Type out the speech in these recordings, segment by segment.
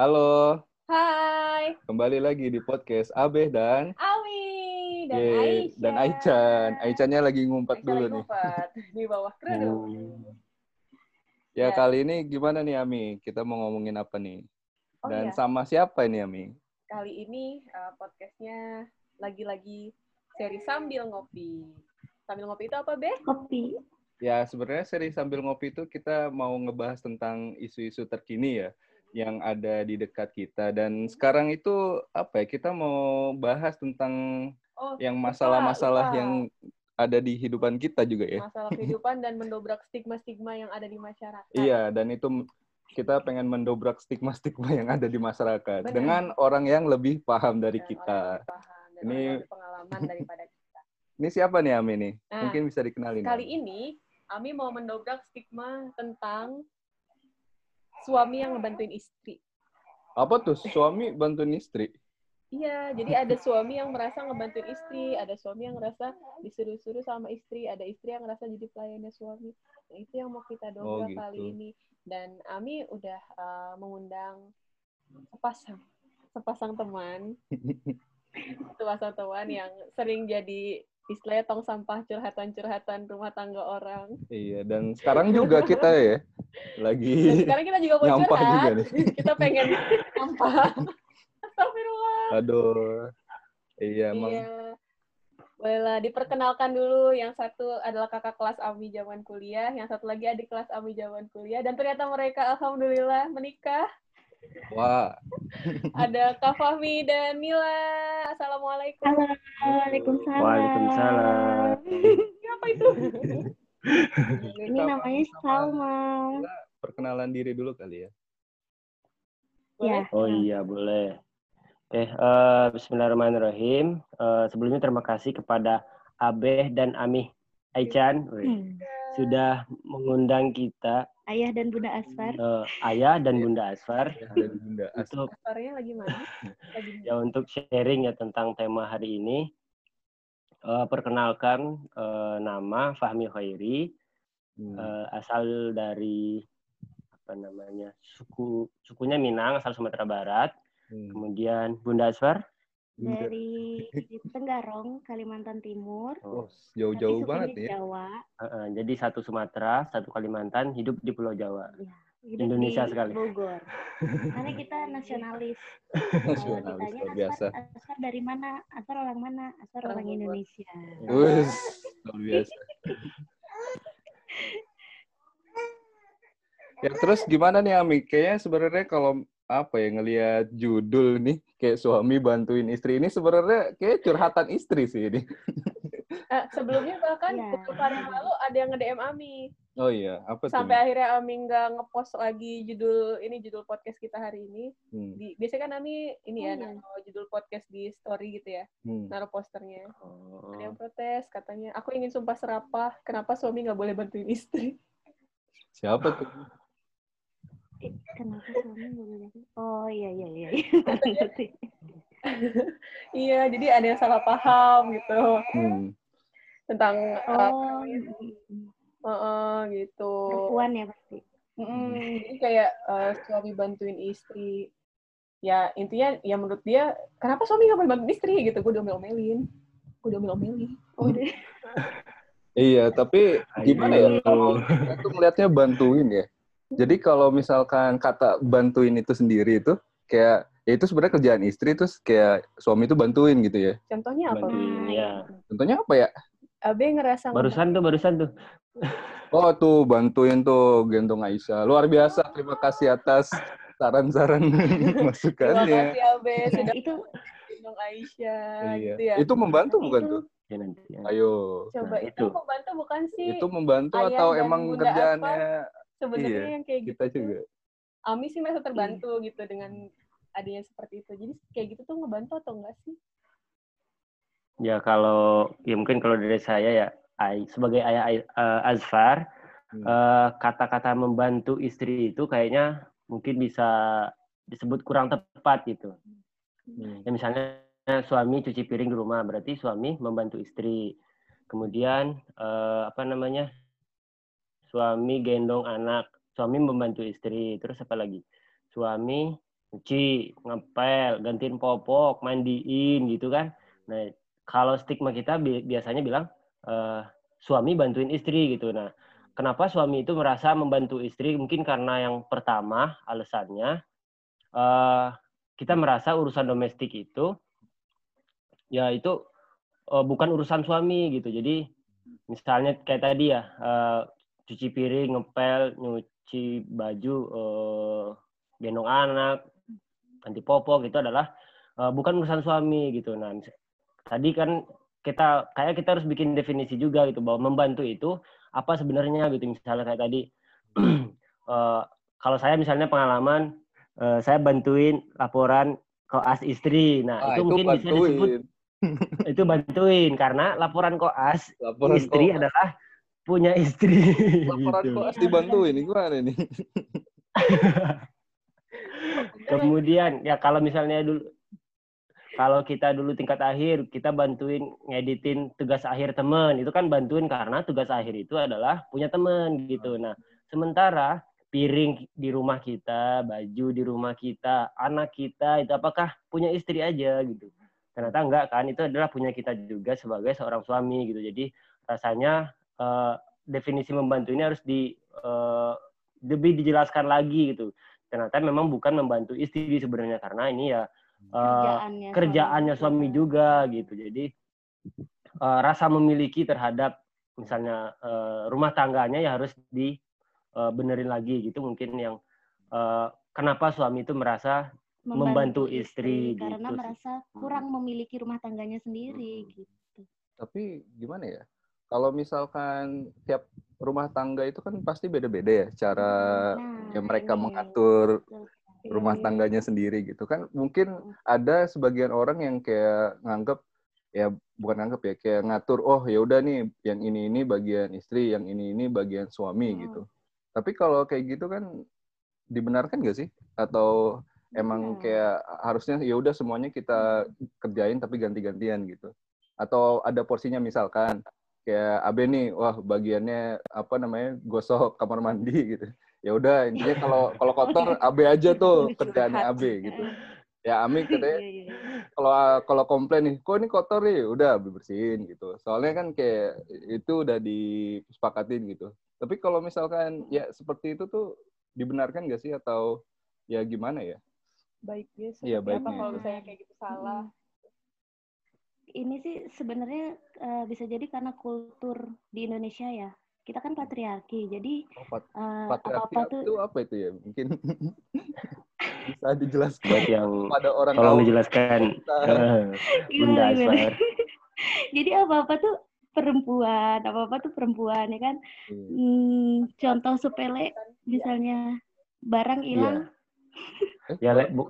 Halo, Hai, kembali lagi di podcast Abeh dan Awi dan Ye, Aisyah. dan Aichan. Aichannya lagi ngumpet Aisyah dulu lagi nih. ngumpet di bawah kerudung. Hmm. Ya, Ya. kali ini gimana nih Ami? Kita mau ngomongin apa nih? Oh Dan iya, sama siapa ini Ami? kali ini uh, podcastnya lagi-lagi seri sambil ngopi. Sambil ngopi itu apa, Beh? kopi Ya, sebenarnya seri sambil ngopi itu kita mau ngebahas tentang isu-isu terkini ya yang ada di dekat kita dan sekarang itu apa ya? Kita mau bahas tentang Oh, yang masalah-masalah yang ada di kehidupan kita juga ya. masalah kehidupan dan mendobrak stigma-stigma yang ada di masyarakat. Iya, dan itu kita pengen mendobrak stigma-stigma yang ada di masyarakat Benar. dengan orang yang lebih paham dari Dan kita. paham dan Ini- orang yang berpengalaman daripada kita. Ini siapa nih Ami nih? Nah, Mungkin bisa dikenalin. Kali ini Ami mau mendobrak stigma tentang suami yang ngebantuin istri. Apa tuh suami bantuin istri? Iya, jadi ada suami yang merasa ngebantuin istri, ada suami yang merasa disuruh-suruh sama istri, ada istri yang merasa jadi pelayannya suami. Nah, itu yang mau kita Oh, dobrak gitu. kali ini. Dan Ami udah uh, mengundang sepasang sepasang teman, sepasang teman yang sering jadi istilahnya tong sampah curhatan-curhatan rumah tangga orang. Iya, dan sekarang juga kita ya Dan lagi sekarang kita juga mau nyampah juga curhat, nih. kita pengen nyampah. Astagfirullah. Aduh. Iya, emang Iya. Bolehlah diperkenalkan dulu. Yang satu adalah kakak kelas Ami zaman kuliah, yang satu lagi adik kelas Ami zaman kuliah. Dan ternyata mereka alhamdulillah menikah. Wah. Ada Kak Fahmi dan Mila. Assalamualaikum. halo waalaikumsalam Waalaikumsalam. Apa itu? ini namanya Salma Perkenalan diri dulu kali ya. Boleh? ya Oh iya, boleh. Oke, eh, Bismillahirrahmanirrahim. Eh, sebelumnya terima kasih kepada Abeh dan Ami Aichan Hmm. Sudah mengundang kita, ayah dan bunda Asfar eh, Ayah dan Bunda Asfar, Dan Bunda untuk Suaranya lagi mana? Lagi ya untuk sharing ya tentang tema hari ini. Eh, perkenalkan eh, nama Fahmi Khairi, Hmm. eh, asal dari apa namanya suku sukunya Minang, asal Sumatera Barat. Hmm. Kemudian Bunda Asfar. Dari Tenggarong Kalimantan Timur Oh, jauh-jauh banget ya. Jawa Heeh, jadi satu Sumatera, satu Kalimantan, hidup di Pulau Jawa. ya hidup Indonesia di sekali. Bogor karena kita nasionalis Kalau Nasionalis ditanya luar biasa. Asfar dari mana Asfar orang mana Asfar Orang orang. Indonesia Wus, luar biasa. Ya terus gimana nih Ami? Kayaknya sebenarnya kalau apa ya ngelihat judul nih kayak suami bantuin istri ini sebenarnya kayak curhatan istri sih ini. Eh, sebelumnya bahkan beberapa hari yang lalu ada yang nge-DM Ami. Oh iya, apa tuh? Sampai akhirnya Ami nggak ngepost lagi judul ini judul podcast kita hari ini. Hmm, Di, biasanya kan Ami ini ya Oh, iya. naruh judul podcast di story gitu ya, hmm. naruh posternya. Oh. Ada yang protes katanya, aku ingin sumpah serapah, kenapa suami nggak boleh bantuin istri? Siapa tuh? Kenapa suami nggak boleh oh iya iya iya iya. Iya, jadi ada yang salah paham gitu Hmm. tentang oh uh, mm, uh, gitu. perempuan ya pasti Mm, jadi kayak uh, suami bantuin istri. Ya intinya ya menurut dia kenapa suami nggak boleh bantuin istri gitu? Gue diomel-omelin, gue diomel-omelin. oh udah Iya, tapi gimana ya Aduh. kalau kita tuh melihatnya bantuin ya. Jadi kalau misalkan kata bantuin itu sendiri itu kayak ya itu sebenarnya kerjaan istri terus kayak suami itu bantuin gitu ya. Contohnya apa? Bantuin. Bu? Iya. Contohnya apa ya? Abe ngerasa Barusan tuh, barusan tuh. Oh tuh bantuin tuh gendong Aisyah. Luar biasa. Terima kasih atas saran-saran Terima masukannya. kasih Abe sudah itu gendong Aisyah Iya. gitu ya. Itu membantu bukan Itu tuh? Ya nanti. ya. Ayo. Coba Nah, itu itu. membantu bukan sih? Itu membantu Ayah atau emang kerjaannya Sebenarnya iya, yang kayak gitu. kita tuh, juga? Ami sih merasa terbantu gitu dengan adanya seperti itu. Jadi kayak gitu tuh ngebantu atau enggak sih? Ya kalau ya mungkin kalau dari saya ya Ai- sebagai ayah eh, Azfar Hmm. eh, kata-kata membantu istri itu kayaknya mungkin bisa disebut kurang tepat gitu. Hmm. Ya misalnya suami cuci piring di rumah berarti suami membantu istri. Kemudian eh, apa namanya? Suami gendong anak, suami membantu istri. Terus apa lagi? Suami Cuci, ngepel, gantiin popok, mandiin gitu kan. Nah, kalau stigma kita bi- biasanya bilang eh, suami bantuin istri gitu. Nah, kenapa suami itu merasa membantu istri? Mungkin karena yang pertama alasannya eh, kita merasa urusan domestik itu ya itu eh, bukan urusan suami gitu. Jadi misalnya kayak tadi ya cuci piring, ngepel, nyuci baju, eh, gendong anak, ganti popok itu adalah eh, bukan urusan suami gitu. Nah, tadi kan kita kayak kita harus bikin definisi juga gitu bahwa membantu itu apa sebenarnya gitu. Misalnya kayak tadi eh, kalau saya misalnya pengalaman eh, saya bantuin laporan koas istri. Nah, Ah, itu, mungkin bisa disebut bantuin. itu bantuin karena laporan koas Laporan istri koas. adalah punya istri. Laporan gitu. koas dibantuin, ini gimana nih? Kemudian ya kalau misalnya dulu kalau kita dulu tingkat akhir kita bantuin ngeditin tugas akhir teman itu kan bantuin karena tugas akhir itu adalah punya teman gitu. Nah sementara piring di rumah kita, baju di rumah kita, anak kita itu apakah punya istri aja gitu? Ternyata enggak kan itu adalah punya kita juga sebagai seorang suami gitu. Jadi rasanya eh, definisi membantu ini harus di eh, lebih dijelaskan lagi gitu. Ternyata memang bukan membantu istri sebenarnya karena ini ya eh, kerjaannya kerjaannya suami juga gitu. Jadi eh, rasa memiliki terhadap misalnya rumah tangganya ya harus dibenerin lagi gitu mungkin yang kenapa suami itu merasa membantu istri, karena gitu sih. merasa kurang memiliki rumah tangganya sendiri gitu. Tapi gimana ya? Kalau misalkan tiap rumah tangga itu kan pasti beda-beda ya cara Nah, ya mereka ini. mengatur rumah tangganya sendiri gitu kan mungkin ada sebagian orang yang kayak nganggep ya bukan nganggep ya kayak ngatur oh ya udah nih yang ini ini bagian istri yang ini ini bagian suami Hmm. gitu tapi kalau kayak gitu kan dibenarkan gak sih atau emang Nah. kayak harusnya ya udah semuanya kita kerjain tapi ganti-gantian gitu atau ada porsinya misalkan kayak Abe nih wah bagiannya apa namanya gosok kamar mandi gitu. Ya udah intinya kalau kalau kotor Abe aja tuh kerjaannya Abe gitu. Ya Ami katanya Iya, iya, iya. kalau kalau komplain nih kok ini kotor nih? Udah Abe bersihin gitu. Soalnya kan kayak itu udah disepakatin gitu. Tapi kalau misalkan ya seperti itu tuh dibenarkan gak sih? Atau ya gimana ya? Baiknya Iya, seperti apa baiknya. kalau misalnya kayak gitu salah? Ini sih sebenarnya eh, bisa jadi karena kultur di Indonesia ya. Kita kan patriarki, jadi Oh, pat- eh, patriarki apa-apa tuh itu apa itu ya mungkin bisa dijelaskan buat yang pada orang tolong kaum dijelaskan eh, Bunda? Asfar. Jadi apa-apa tuh perempuan, apa-apa tuh perempuan ya kan. Iya. Hmm, contoh sepele misalnya barang hilang, Eh, ya Le, bu-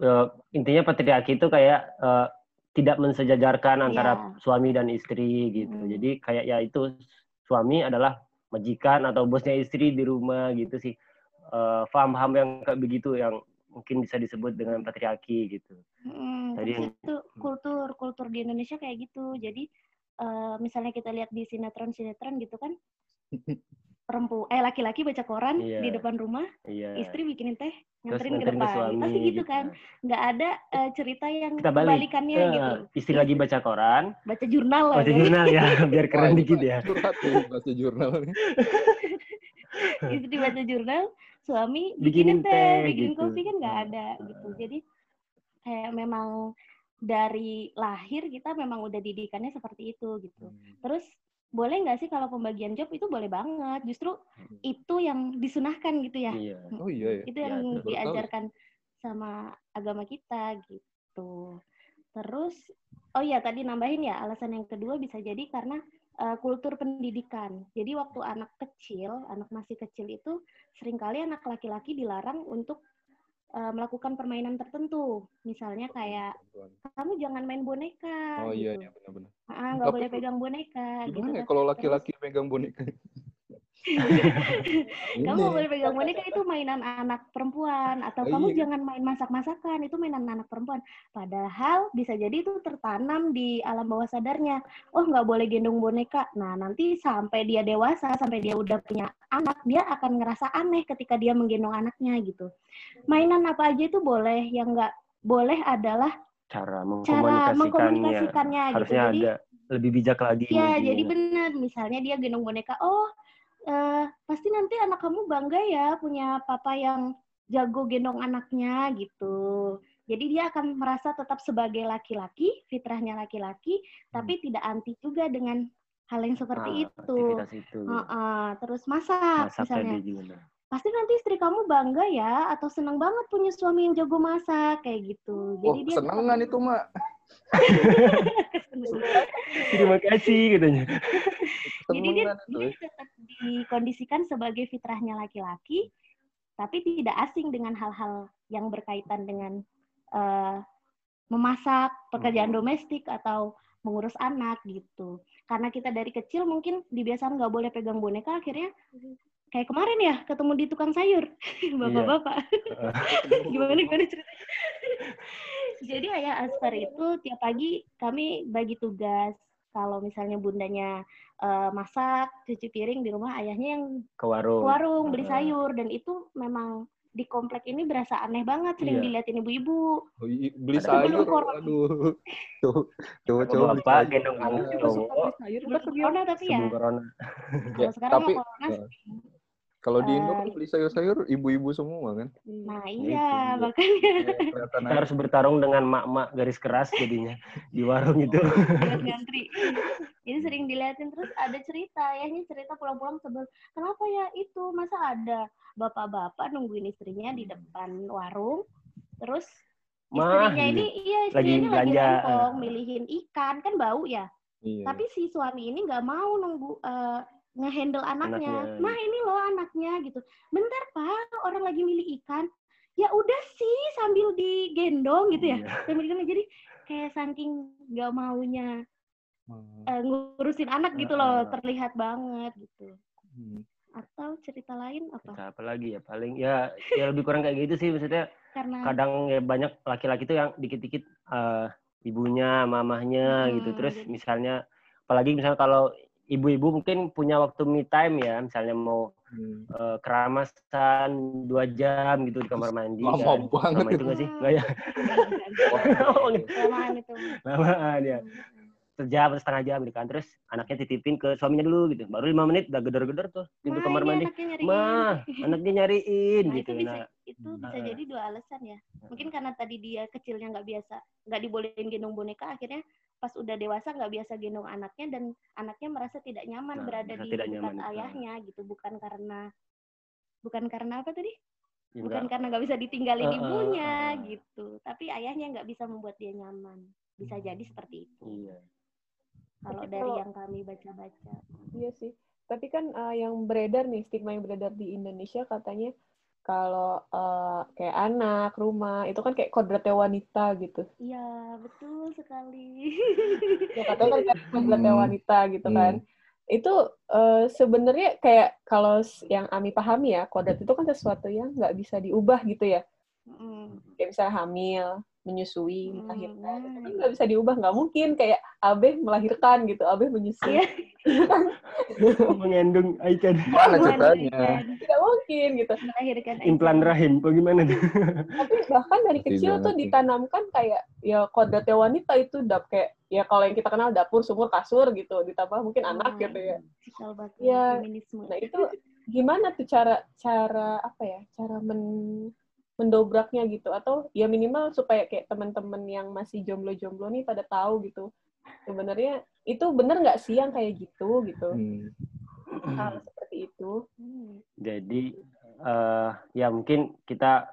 intinya patriarki itu kayak eh, tidak mensejajarkan antara Iya. suami dan istri gitu Hmm. jadi kayak ya itu suami adalah majikan atau bosnya istri di rumah gitu sih Eh, paham-paham yang kayak begitu yang mungkin bisa disebut dengan patriarki gitu Hmm, Tadi itu kultur kultur di Indonesia kayak gitu. Jadi eh, misalnya kita lihat di sinetron-sinetron gitu kan, perempuan eh laki-laki baca koran Iya. di depan rumah, iya istri bikinin teh, nganterin ke ke depan. suami Pasti gitu kan. Nggak ada eh, cerita yang kita balik kebalikannya Eh, gitu. istri lagi baca koran Baca jurnal lah. baca kan. jurnal ya biar keren dikit ya baca jurnal istri baca jurnal, suami Bikinin bikinin, teh, teh, bikinin gitu. kopi kan nggak ada gitu. Jadi kayak memang dari lahir kita memang udah didikannya seperti itu gitu. Terus boleh nggak sih kalau pembagian job itu boleh banget. Justru itu yang disunahkan gitu ya. iya Oh iya ya. Itu Ya, yang tahu. diajarkan sama agama kita gitu. Terus oh iya tadi nambahin ya alasan yang kedua bisa jadi karena eh, kultur pendidikan. Jadi waktu anak kecil, anak masih kecil itu sering kali anak laki-laki dilarang untuk eh, melakukan permainan tertentu. Misalnya kayak kamu jangan main boneka Oh iya gitu. iya benar-benar. Ah, nggak boleh pegang boneka gitu Gimana ya kan. kalau laki-laki megang boneka? kamu boleh pegang boneka itu mainan anak perempuan atau Oh, kamu iya. jangan main masak-masakan itu mainan anak perempuan. Padahal bisa jadi itu tertanam di alam bawah sadarnya. Oh nggak boleh gendong boneka. Nah nanti sampai dia dewasa, sampai dia udah punya anak, dia akan ngerasa aneh ketika dia menggendong anaknya gitu. Mainan apa aja itu boleh, yang nggak boleh adalah Cara cara mengkomunikasikannya. mengkomunikasikannya gitu. Harusnya Jadi ada lebih bijak lagi. Ya, mungkin. jadi benar. Misalnya dia gendong boneka, oh eh, pasti nanti anak kamu bangga ya punya papa yang jago gendong anaknya gitu. Jadi dia akan merasa tetap sebagai laki-laki, fitrahnya laki-laki, tapi tidak anti juga dengan hal yang seperti Ah, itu. Itu. Heeh, terus masak, Masak misalnya. Pasti nanti istri kamu bangga ya, atau senang banget punya suami yang jago masak kayak gitu. Oh, Jadi dia senengan itu, Mak. Terima kasih katanya. Jadi dia, dia tetap dikondisikan sebagai fitrahnya laki-laki, tapi tidak asing dengan hal-hal yang berkaitan dengan eh, memasak, pekerjaan Hmm. domestik atau mengurus anak gitu. Karena kita dari kecil mungkin dibiasakan nggak boleh pegang boneka, akhirnya kayak kemarin ya ketemu di tukang sayur, bapak-bapak. gimana gimana ceritanya? Jadi ayah Aspar itu tiap pagi kami bagi tugas. Kalau misalnya bundanya eh, masak, cuci piring di rumah, ayahnya yang Ke warung. ke warung beli sayur dan itu memang di komplek ini berasa aneh banget sering Iya. diliatin ibu-ibu. Beli Ada sayur, aduh. Tuh, tuh, coba sayur. gendong anak cowok sayur Sebelum udah corona tapi ya, kalau sekarang tapi- mah corona ya. Kalau di Indo kan Eh, beli sayur-sayur ibu-ibu semua kan. Nah itu iya, dia. makanya Kita aja. harus bertarung dengan mak-mak garis keras jadinya di warung itu. buat ngantri. Jadi sering diliatin terus ada cerita, ayahnya cerita pulang-pulang sebel. Kenapa ya itu? Masa ada bapak-bapak nungguin istrinya di depan warung, terus Mah, istrinya gitu. ini iya istrinya Lagi ini lagi belanja. rempong, milihin ikan kan bau ya. Iya. Tapi si suami ini nggak mau nunggu eh, ngehandle anaknya. Anaknya, Mah ini loh anaknya gitu. Bentar pak, orang lagi milih ikan. Ya udah sih sambil digendong gitu ya. Iya. Sambil digendong jadi kayak saking nggak maunya Hmm. eh, ngurusin anak gitu loh, terlihat banget gitu. Hmm. Atau cerita lain apa? Cerita apa lagi ya paling ya ya lebih kurang kayak gitu sih maksudnya Karena kadang ya banyak laki-laki tuh yang dikit-dikit eh, ibunya mamahnya gitu Hmm, terus jadi- misalnya apalagi misalnya kalau ibu-ibu mungkin punya waktu me time ya misalnya mau Hmm. eh, keramasan dua jam gitu di kamar mandi Lama kan. banget lama itu nggak sih nggak ya kelamaan itu. lamaan ya sejam atau setengah jam gitu kan terus anaknya titipin ke suaminya dulu gitu baru lima menit udah gedor-gedor tuh pintu Ma, kamar mandi mah anaknya nyariin Nah, gitu itu bisa nah itu bisa Heeh. jadi dua alasan ya. Mungkin karena tadi dia kecilnya nggak biasa, nggak dibolehin gendong boneka, akhirnya pas udah dewasa nggak biasa gendong anaknya dan anaknya merasa tidak nyaman Nah, berada di dekat nyaman, ah. ayahnya gitu, bukan karena bukan karena apa tadi? ya Bukan karena nggak bisa ditinggalin Heeh, ibunya heeh. gitu, tapi ayahnya nggak bisa membuat dia nyaman. Bisa jadi seperti itu. iya Kalau Tapi dari kalau- yang kami baca-baca. Iya sih. Tapi kan eh, yang beredar nih, stigma yang beredar di Indonesia katanya kalau eh, kayak anak, rumah, itu kan kayak kodratnya wanita gitu. Iya, betul sekali. Ya katanya kan kayak kodratnya Hmm. wanita gitu Hmm. kan. Itu eh, sebenarnya kayak kalau yang Ami pahami ya, kodrat itu kan sesuatu yang nggak bisa diubah gitu ya. Mm. Kayak misalnya hamil, menyusui, Hmm, melahirkan, itu kan nggak bisa diubah. Nggak mungkin kayak Abe melahirkan gitu, Abe menyusui. Iya. mengandung ikan Mana ceritanya? Tidak mungkin gitu. melahirkan implan rahim bagaimana tuh tapi bahkan dari kecil tuh ditanamkan kayak ya kodratnya wanita itu dap kayak ya kalau yang kita kenal dapur sumur kasur gitu ditambah mungkin anak Ah, gitu ya Iya. feminisme. nah itu gimana tuh cara cara apa ya cara men mendobraknya gitu. Atau ya minimal supaya kayak teman-teman yang masih jomblo-jomblo nih pada tahu gitu. Sebenarnya itu bener nggak sih yang kayak gitu gitu? Hmm. hal seperti itu. Hmm. jadi eh, ya mungkin kita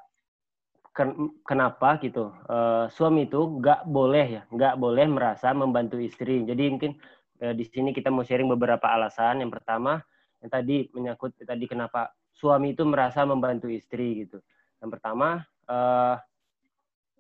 ken- kenapa gitu? Eh, suami itu nggak boleh ya nggak boleh merasa membantu istri. Jadi mungkin eh, di sini kita mau sharing beberapa alasan. Yang pertama yang tadi menyangkut tadi kenapa suami itu merasa membantu istri gitu yang pertama eh,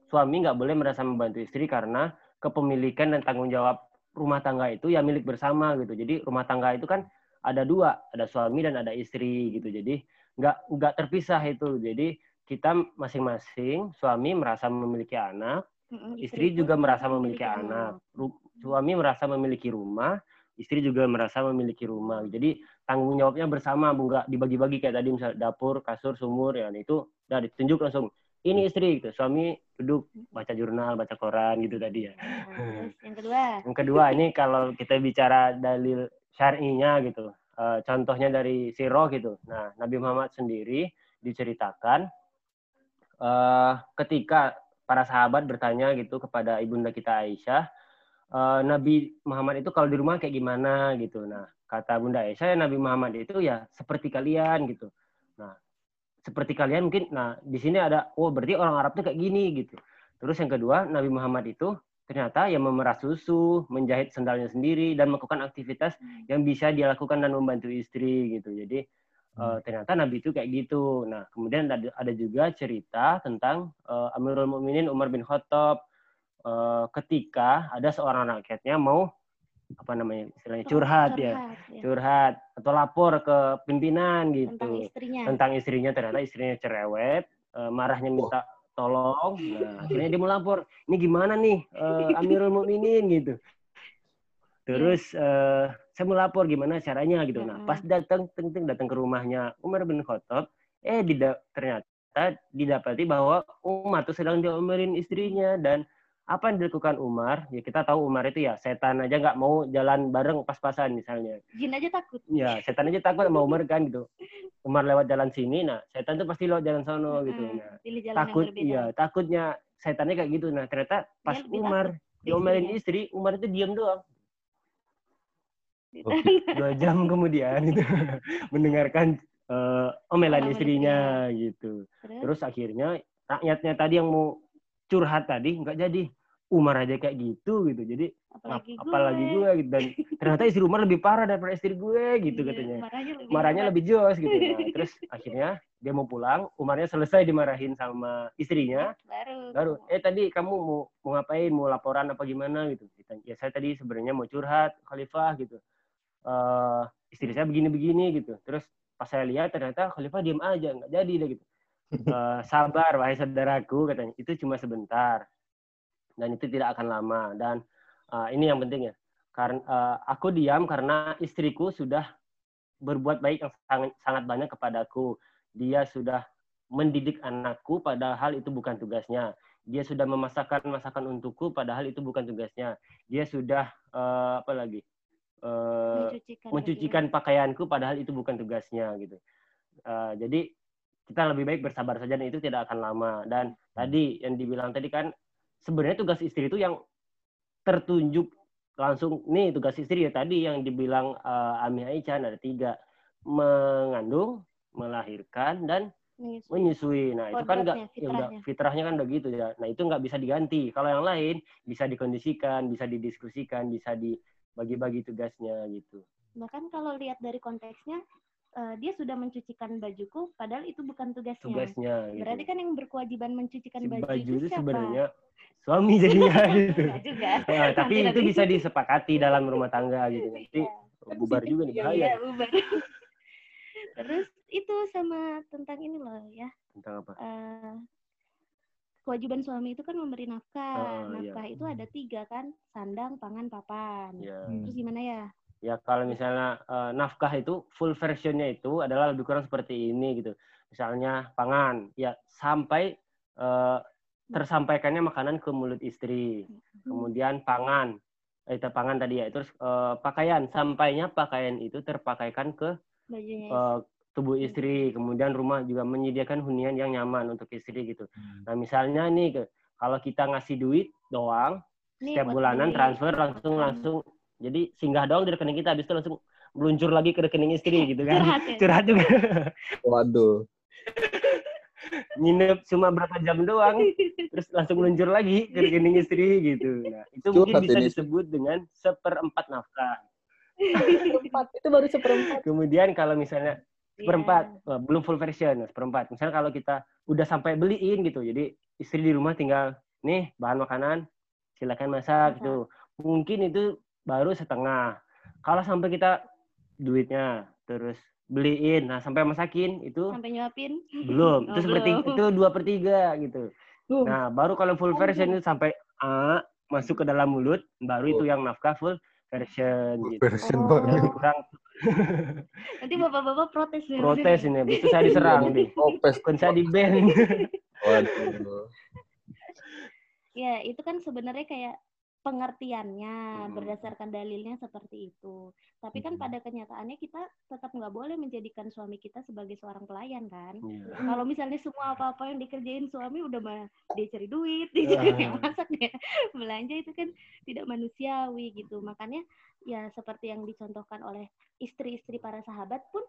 suami nggak boleh merasa membantu istri karena kepemilikan dan tanggung jawab rumah tangga itu ya milik bersama gitu jadi rumah tangga itu kan ada dua, ada suami dan ada istri gitu. Jadi nggak nggak terpisah itu. Jadi kita masing-masing suami merasa memiliki anak, Mm-mm, istri juga merasa memiliki anak, Ru- suami merasa memiliki rumah, istri juga merasa memiliki rumah. Jadi tanggung jawabnya bersama, bu nggak dibagi-bagi kayak tadi misal dapur, kasur, sumur, ya itu udah ditunjuk langsung. Ini istri, gitu. suami duduk baca jurnal, baca koran gitu tadi ya. Nah, yang kedua, Yang kedua ini kalau kita bicara dalil syar'inya gitu. eh, contohnya dari Sirah gitu. Nah, Nabi Muhammad sendiri diceritakan eh, ketika para sahabat bertanya gitu kepada ibunda kita Aisyah, eh, Nabi Muhammad itu kalau di rumah kayak gimana gitu. Nah, kata Bunda Aisyah, ya Nabi Muhammad itu ya seperti kalian gitu. Nah, seperti kalian mungkin, nah di sini ada, oh berarti orang Arab tuh kayak gini gitu. Terus yang kedua, Nabi Muhammad itu ternyata yang memerah susu, menjahit sendalnya sendiri, dan melakukan aktivitas yang bisa dia lakukan dan membantu istri gitu. Jadi eh, ternyata Nabi itu kayak gitu. Nah kemudian ada, ada juga cerita tentang eh, Amirul Mukminin Umar bin Khattab eh, ketika ada seorang rakyatnya mau apa namanya istilahnya curhat, ya, curhat, ya. curhat atau lapor ke pimpinan gitu. Tentang istrinya. tentang istrinya ternyata istrinya cerewet eh, marahnya minta tolong. Nah akhirnya dia mau lapor ini gimana nih eh, Amirul Mukminin? gitu. Terus eh, saya mau lapor gimana caranya? gitu. Nah pas datang teng teng datang ke rumahnya Umar bin Khattab eh dida- ternyata didapati bahwa Umar tuh sedang diomelin istrinya dan apa yang dilakukan Umar? Ya kita tahu Umar itu ya setan aja nggak mau jalan bareng pas-pasan misalnya. Jin aja takut. ya setan aja takut sama Umar kan gitu. Umar lewat jalan sini nah setan tuh pasti lewat jalan sono gitu. Nah Pilih jalan takut iya takutnya setannya kayak gitu. Nah ternyata pas Umar takut. diomelin istrinya. istri Umar itu diam doang. Oh, dua jam kemudian itu mendengarkan omelan Omelan istrinya. gitu. Terus, terus akhirnya rakyatnya tadi yang mau curhat tadi nggak jadi Umar aja kayak gitu gitu jadi apalagi ap- gue. apalagi gue gitu dan ternyata istri Umar lebih parah daripada istri gue gitu Iya, katanya Marahnya lebih marahnya lebih jos gitu. Nah, terus akhirnya dia mau pulang, Umarnya selesai dimarahin sama istrinya. baru. Baru, eh tadi kamu mau mau ngapain? Mau laporan apa gimana gitu? Ya saya tadi sebenarnya mau curhat, Khalifah gitu. Eh istri saya begini-begini gitu. Terus pas saya lihat ternyata Khalifah diam aja, nggak jadi deh gitu. Eh, sabar wahai saudaraku katanya. Itu cuma sebentar dan itu tidak akan lama dan eh, ini yang penting ya. Karena eh, aku diam karena istriku sudah berbuat baik yang sangat sangat banyak kepadaku. Dia sudah mendidik anakku padahal itu bukan tugasnya. Dia sudah memasakkan masakan untukku padahal itu bukan tugasnya. Dia sudah eh, apa lagi? Eh, mencucikan, mencucikan pakaianku padahal itu bukan tugasnya gitu. Eh, jadi kita lebih baik bersabar saja dan itu tidak akan lama. Dan tadi yang dibilang tadi kan sebenarnya tugas istri itu yang tertunjuk langsung nih tugas istri ya tadi yang dibilang eh, Ami Aisyah ada tiga mengandung, melahirkan dan Menyusui. menyusui. Nah itu kan nggak Kodratnya, ya udah fitrahnya. fitrahnya kan udah gitu ya. Nah itu nggak bisa diganti. Kalau yang lain bisa dikondisikan, bisa didiskusikan, bisa dibagi-bagi tugasnya gitu. Bahkan kalau lihat dari konteksnya, eh, dia sudah mencucikan bajuku, padahal itu bukan tugasnya. Tugasnya. Gitu. Berarti kan yang berkewajiban mencucikan si baju, baju itu siapa? sebenarnya suami jadinya gitu. Juga. Nah, tapi Nanti- itu nanti. bisa disepakati dalam rumah tangga gitu. Nanti Iya. bubar juga nih bahaya. Iya, bubar. Terus itu sama tentang ini loh ya. Tentang apa? eh, kewajiban suami itu kan memberi nafkah. Oh, iya. nafkah itu ada tiga kan, sandang, pangan, papan. Ya. Terus gimana ya? Ya kalau misalnya eh, nafkah itu full versionnya itu adalah lebih kurang seperti ini gitu. Misalnya pangan, ya sampai eh, tersampaikannya makanan ke mulut istri. Kemudian pangan, eh, itu pangan tadi ya. Terus eh, pakaian, sampainya pakaian itu terpakaikan ke eh, tubuh istri. Kemudian rumah juga menyediakan hunian yang nyaman untuk istri gitu. Nah misalnya nih, kalau kita ngasih duit doang, Nih, setiap bulanan transfer langsung Hmm. langsung jadi singgah doang di rekening kita habis itu langsung meluncur lagi ke rekening istri gitu kan Curhat ya? curhat juga Waduh. nginep cuma berapa jam doang terus langsung meluncur lagi ke rekening istri gitu nah itu mungkin Curhat bisa ini. disebut dengan seperempat nafkah Seperempat. Itu baru seperempat. kemudian kalau misalnya Iya. seperempat eh, belum full version seperempat misalnya kalau kita udah sampai beliin gitu jadi istri di rumah tinggal nih bahan makanan silakan masak Masak. gitu mungkin itu baru setengah kalau sampai kita duitnya, terus beliin, nah sampai masakin itu Sampai nyuapin. belum, Oh, itu seperti belum. itu dua per tiga gitu. Uh. Nah baru kalau full version itu sampai A masuk ke dalam mulut, baru itu yang nafkah full version gitu. Version Oh. banget. Kurang Nanti bapak-bapak protes nih. protes ini, habis itu saya diserang nih. Kopes. Bukan saya di ban. Waduh. Ya, itu kan sebenarnya kayak pengertiannya Hmm. berdasarkan dalilnya seperti itu. Tapi kan Hmm. pada kenyataannya kita tetap nggak boleh menjadikan suami kita sebagai seorang pelayan kan. Iya. Kalau misalnya semua apa-apa yang dikerjain suami udah mah dia cari duit, dia cari Ah. masak, dia belanja itu kan tidak manusiawi gitu. Makanya ya seperti yang dicontohkan oleh istri-istri para sahabat pun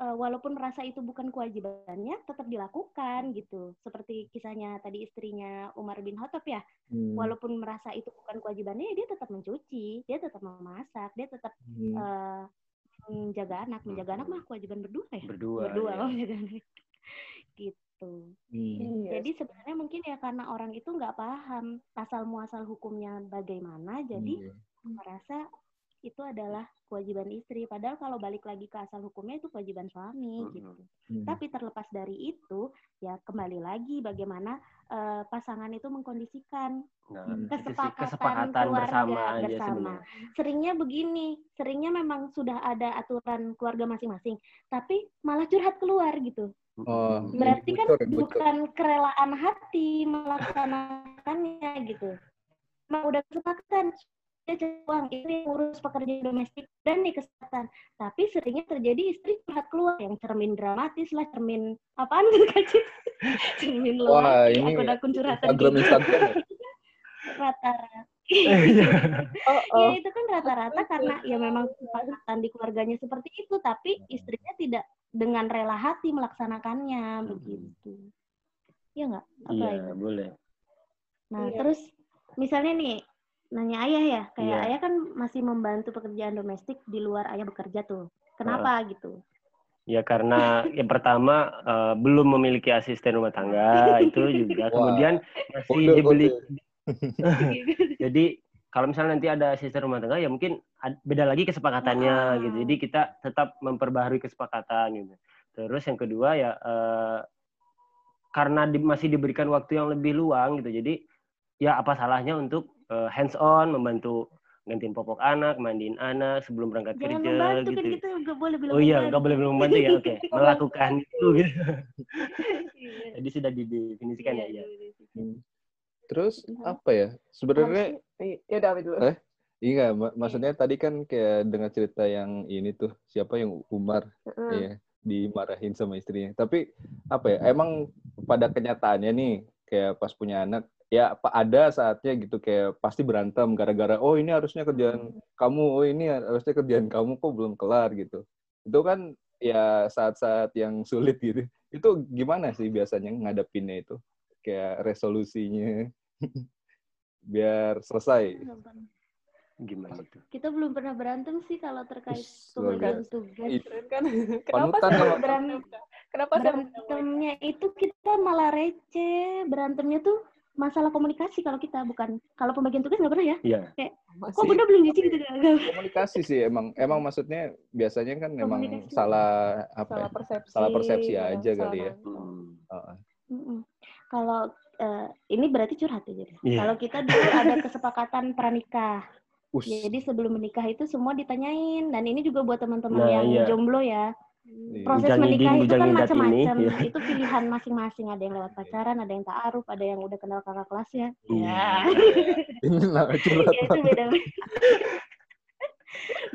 eh, walaupun merasa itu bukan kewajibannya tetap dilakukan gitu. Seperti kisahnya tadi istrinya Umar bin Khattab ya. Hmm. Walaupun merasa itu bukan kewajibannya ya dia tetap mencuci, dia tetap memasak, dia tetap Hmm. eh, menjaga anak. Menjaga anak mah kewajiban berdua ya. Berdua. Berdua oh, menjaga anak. Gitu. Hmm. Iya. Jadi sebenarnya mungkin ya karena orang itu nggak paham asal muasal hukumnya bagaimana, jadi Iya. merasa itu adalah kewajiban istri. Padahal kalau balik lagi ke asal hukumnya itu kewajiban suami Mhm. gitu. Hmm. Tapi terlepas dari itu, ya kembali lagi bagaimana eh, pasangan itu mengkondisikan Nah, Hmm. kesepakatan, kesepakatan keluarga bersama aja bersama. sebenarnya. Seringnya begini, seringnya memang sudah ada aturan keluarga masing-masing, tapi malah curhat keluar gitu. Oh. Berarti kan ya, bocor. bukan kerelaan hati melaksanakannya gitu. Emang udah kesepakatan uang itu yang ngurus pekerjaan domestik dan nih kesehatan. Tapi seringnya terjadi istri curhat keluar yang cermin dramatis lah, cermin apaan tuh kacip? cermin ini akun-akun curhatan Instagram gitu. Instagram. ya? Rata-rata. Iya. Oh, Ya oh. itu kan rata-rata karena ya memang kesepakatan di keluarganya seperti itu, tapi istrinya tidak dengan rela hati melaksanakannya begitu. Iya nggak? Apa Iya, boleh. Nah, Iya. terus misalnya nih nanya ayah ya, kayak Iya. ayah kan masih membantu pekerjaan domestik di luar ayah bekerja tuh. Kenapa gitu? Ya karena yang pertama eh, belum memiliki asisten rumah tangga itu juga. Kemudian masih dibeli. Jadi kalau misalnya nanti ada asisten rumah tangga ya mungkin beda lagi kesepakatannya Ah. gitu. Jadi kita tetap memperbaharui kesepakatan gitu. Terus yang kedua ya eh, karena di- masih diberikan waktu yang lebih luang gitu. Jadi ya apa salahnya untuk hands on membantu gantiin popok anak, mandiin anak sebelum berangkat Jangan kerja membantu gitu. kan kita nggak boleh bilang Oh iya, nggak boleh belum membantu ya. Oke, melakukan itu gitu. Iya. Jadi sudah didefinisikan ya. Iya, ya. Hmm. Terus Mhm. apa ya? Sebenarnya ya udah dulu. Eh? iya, mak- maksudnya tadi kan kayak dengar cerita yang ini tuh siapa yang Umar Heeh. Iya, dimarahin sama istrinya. Tapi apa ya? Emang pada kenyataannya nih, kayak pas punya anak, ya ada saatnya gitu kayak pasti berantem gara-gara oh ini harusnya kerjaan kamu, oh ini harusnya kerjaan kamu kok belum kelar gitu. Itu kan ya saat-saat yang sulit gitu. Itu gimana sih biasanya ngadepinnya itu? Kayak resolusinya biar selesai. Gimana tuh? Kita belum pernah berantem sih kalau terkait pembagian tugas. Kan? Kenapa Mak. berantem? Kenapa? Berantemnya itu kita malah receh. Berantemnya tuh masalah komunikasi kalau kita bukan kalau pembagian tugas nggak pernah ya. Iya. Kok Masih bunda belum cuci gitu nggak? Komunikasi sih emang emang maksudnya biasanya kan emang Komunikasi. salah apa ya? salah persepsi. Salah persepsi aja salah kali ya. Hmm. Heeh. Mm-mm. Kalau eh, ini berarti curhat ya jadi. Iya. Kalau kita dulu ada kesepakatan pranikah. Jadi sebelum menikah itu semua ditanyain dan ini juga buat teman-teman Nah, yang iya. jomblo ya. Iya. Proses Bujang menikah itu kan macam-macam. ini, iya. Itu pilihan masing-masing. Ada yang lewat pacaran, ada yang ta'aruf, ada yang udah kenal kakak kelasnya. Ya itu beda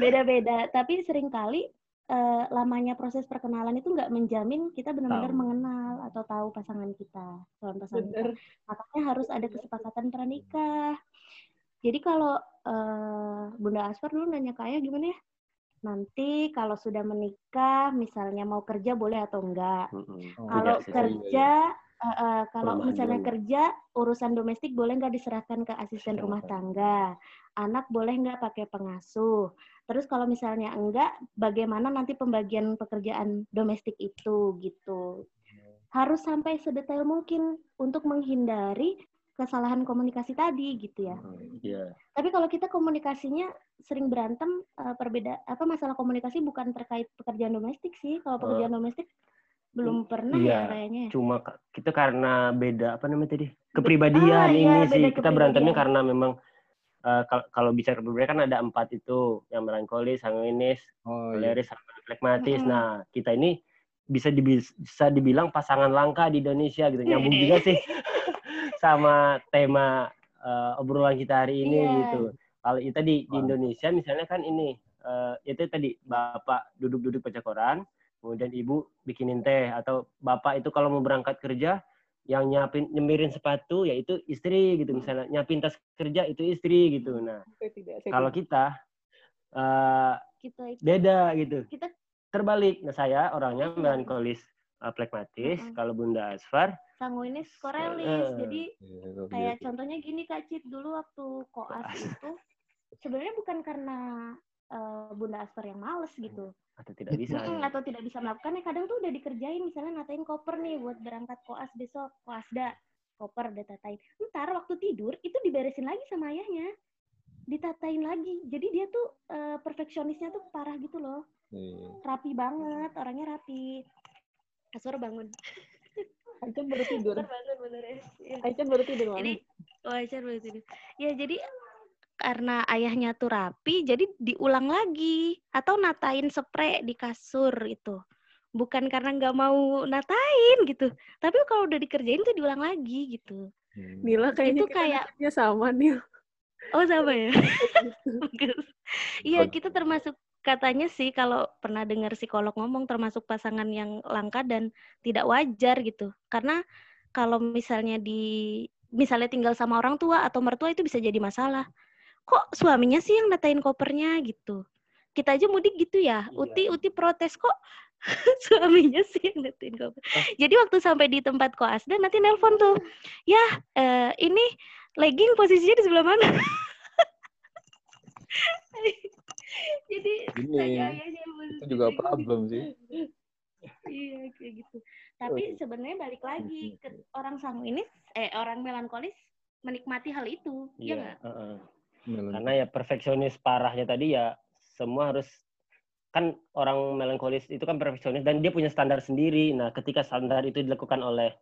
beda-beda tapi sering kali eh, lamanya proses perkenalan itu nggak menjamin kita benar-benar mengenal atau tahu pasangan kita calon pasangan kita. Bener. makanya harus ada kesepakatan pranikah jadi kalau eh, Bunda Asfar dulu nanya ke Ayah gimana ya nanti kalau sudah menikah misalnya mau kerja boleh atau enggak. Oh, kalau Tidak kerja eh, eh, kalau Perumahan misalnya dulu. kerja urusan domestik boleh nggak diserahkan ke asisten rumah tangga? Anak boleh nggak pakai pengasuh? Terus kalau misalnya enggak bagaimana nanti pembagian pekerjaan domestik itu gitu. Harus sampai sedetail mungkin untuk menghindari kesalahan komunikasi tadi gitu ya. Iya. Tapi kalau kita komunikasinya sering berantem, eh, perbeda apa masalah komunikasi bukan terkait pekerjaan domestik sih. Kalau pekerjaan domestik belum pernah iya. ya kayaknya. ya. Cuma kita karena beda apa namanya tadi? Kepribadian Ah, iya, ini sih. beda Kita berantemnya karena memang eh, kal- kalau bicara kepribadian kan ada empat itu, yang melankolis, sanguinis, Oh iya. koleris, sama flekmatis. Mm-mm. Nah, kita ini bisa dibi- bisa dibilang pasangan langka di Indonesia gitu. Nyambung juga sih sama tema eh, obrolan kita hari ini Iya. gitu. Kalau itu tadi di. Indonesia misalnya kan ini eh, itu tadi bapak duduk-duduk baca koran, kemudian ibu bikinin teh atau bapak itu kalau mau berangkat kerja yang nyapin nyemirin sepatu yaitu istri gitu misalnya nyapin tas kerja itu istri gitu. Nah, Saya tidak. Saya kalau kita eh, Kita itu beda gitu kita terbalik. Nah, saya orangnya Iya. melankolis uh, plekmatis. Mm-mm. Kalau Bunda Asfar, sanguinis korelis. Eh. Jadi Iya, kalau kayak gitu. contohnya gini Kak Cit dulu waktu koas itu sebenarnya bukan karena eh, Bunda Asper yang males gitu atau tidak bisa. Mm-mm, ya? atau tidak bisa melakukannya kadang tuh udah dikerjain misalnya natain koper nih buat berangkat koas besok koasda koper udah tatain ntar waktu tidur itu diberesin lagi sama ayahnya ditatain lagi jadi dia tuh eh, perfeksionisnya tuh parah gitu loh Iya. rapi banget orangnya rapi Asper bangun Aican baru tidur. Bangun bener ya Iya. Aican baru tidur jadi oh Aisyah baru tidur. ya jadi karena ayahnya tuh rapi jadi diulang lagi atau natain spray di kasur itu bukan karena nggak mau natain gitu tapi kalau udah dikerjain tuh diulang lagi gitu Hmm. Nila kayaknya Itu kita kayak- nasibnya sama nih. oh sama ya Bagus. iya kita termasuk katanya sih kalau pernah dengar psikolog ngomong termasuk pasangan yang langka dan tidak wajar gitu. Karena kalau misalnya di misalnya tinggal sama orang tua atau mertua itu bisa jadi masalah. Kok suaminya sih yang natain kopernya gitu? Kita aja mudik gitu ya? Iya. uti uti protes kok suaminya sih yang natain koper. Jadi waktu sampai di tempat koasda nanti nelpon tuh ya eh, ini legging posisinya di sebelah mana jadi Ini, tanya ayahnya Itu juga legging. problem sih. iya kayak gitu tapi sebenarnya balik lagi ke orang sanguinis eh orang melankolis menikmati hal itu ya Iya. nggak heeh. Melon. Karena ya perfeksionis parahnya tadi ya semua harus kan orang melankolis itu kan perfeksionis dan dia punya standar sendiri. Nah, ketika standar itu dilakukan oleh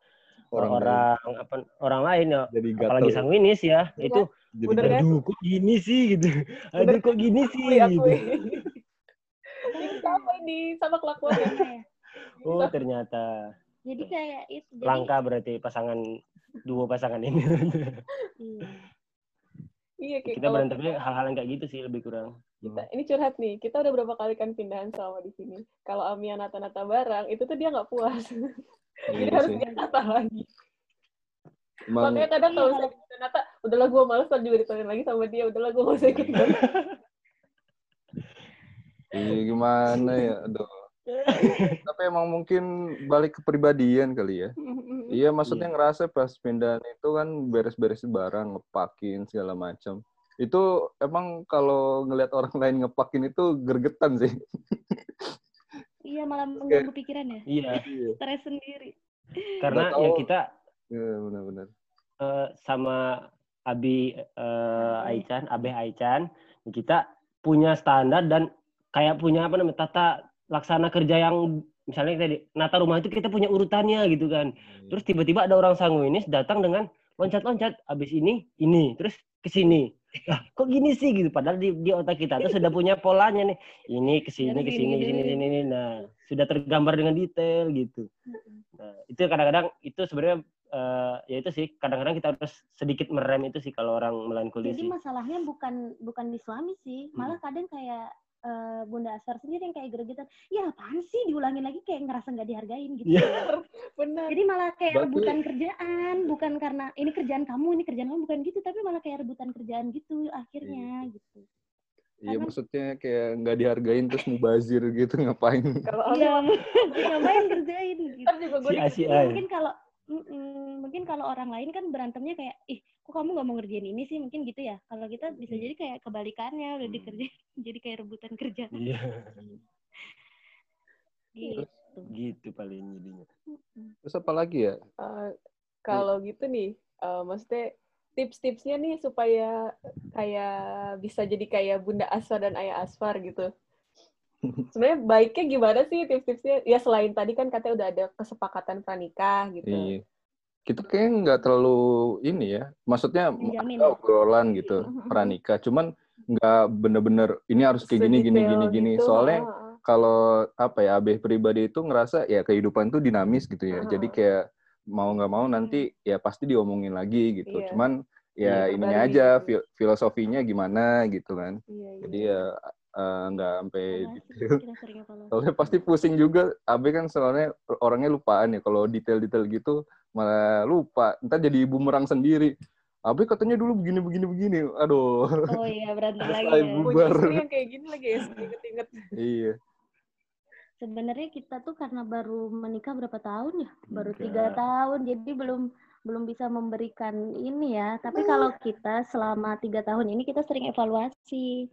orang, orang lain. apa orang lain ya jadi apalagi sanguinis ya Iya. itu Jadi Bener gatel. kan? aduh kok gini sih gitu aduh kok gini sih gitu akui. Ini sama ini sama kelakuannya. Oh ternyata jadi kayak itu jadi langka berarti pasangan dua pasangan ini iya. Iya kayak kita kalau berantemnya hal-hal yang kayak gitu sih lebih kurang kita ini curhat nih. Kita udah berapa kali kan pindahan selama di sini. Kalau Ami yang nata-nata barang, itu tuh dia nggak puas. Jadi Iya harus sih. dia nata lagi. Emang Makanya kadang kalau saya nata, udahlah gue males ntar juga ditanya lagi sama dia. Udahlah gue usah ikut. iya gimana ya, aduh. Tapi emang mungkin balik ke pribadian kali ya. Iya, maksudnya ngerasa pas pindahan itu kan beres-beres barang, ngepakin segala macam. Itu emang kalau ngelihat orang lain ngepakin itu gergetan sih. iya malah mengganggu pikiran ya iya Iya, stres sendiri karena tahu. ya kita Iya, benar-benar. eh, sama Abi eh, Aichan, Abe Aichan, kita punya standar dan kayak punya apa namanya tata laksana kerja yang misalnya tadi nata rumah itu kita punya urutannya gitu kan. Terus tiba-tiba ada orang sanguinis datang dengan loncat-loncat, abis ini ini, terus ke sini. Lah, kok gini sih gitu? Padahal di, di otak kita tuh sudah punya polanya nih. Ini ke sini, ke sini, ke sini, ke sini. Nah, sudah tergambar dengan detail gitu. Nah, itu kadang-kadang itu sebenarnya eh, ya itu sih kadang-kadang kita harus sedikit merem itu sih kalau orang melankolis jadi masalahnya bukan bukan di suami sih malah kadang kayak eh, Bunda Asar sendiri yang kayak gregetan ya apaan sih diulangin lagi kayak ngerasa nggak dihargain gitu Iya. Benar. Jadi malah kayak Berarti- rebutan kerjaan, bukan karena ini kerjaan kamu, ini kerjaan kamu bukan gitu, tapi malah kayak rebutan kerjaan gitu akhirnya gitu. Iya, Karena- maksudnya kayak nggak dihargain terus mubazir gitu ngapain? Kalau Iya, ngapain kerjain gitu. juga gue Si Asia. Mungkin kalau mm-mm, mungkin kalau orang lain kan berantemnya kayak ih kok kamu nggak mau ngerjain ini sih mungkin gitu ya kalau kita bisa jadi kayak kebalikannya udah dikerjain jadi kayak rebutan kerjaan Iya, gitu gitu paling jadinya. Terus apa lagi ya? Eh, kalau gitu nih, eh, maksudnya tips-tipsnya nih supaya kayak bisa jadi kayak Bunda Asfar dan Ayah Asfar gitu. Sebenarnya baiknya gimana sih tips-tipsnya? Ya selain tadi kan katanya udah ada kesepakatan pranikah gitu. Iya. Kita kayaknya nggak terlalu ini ya. Maksudnya Menjamin ada ya? obrolan gitu pranikah. Cuman nggak bener-bener ini harus kayak gini gini gini gini. gitu, Soalnya kalau apa ya Abe pribadi itu ngerasa ya kehidupan tuh dinamis gitu ya. Aha. Jadi kayak mau nggak mau nanti ya pasti diomongin lagi gitu. Iya. Cuman ya Iya, ininya aja gitu. fil- filosofinya gimana gitu kan. Iya, iya. Jadi ya eh, nggak sampai Evaluasi, detail. evaluasi. Soalnya pasti pusing juga. Abe kan soalnya orangnya lupaan ya. Kalau detail-detail gitu malah lupa. Ntar jadi bumerang sendiri. Abe katanya dulu begini begini begini. Aduh. Oh iya, berantem lagi ya. bubar. yang kayak gini lagi ya, inget-inget. iya. Sebenarnya kita tuh karena baru menikah berapa tahun ya? Baru Tiga. tiga tahun, jadi belum belum bisa memberikan ini ya. Tapi kalau kita selama tiga tahun ini kita sering evaluasi.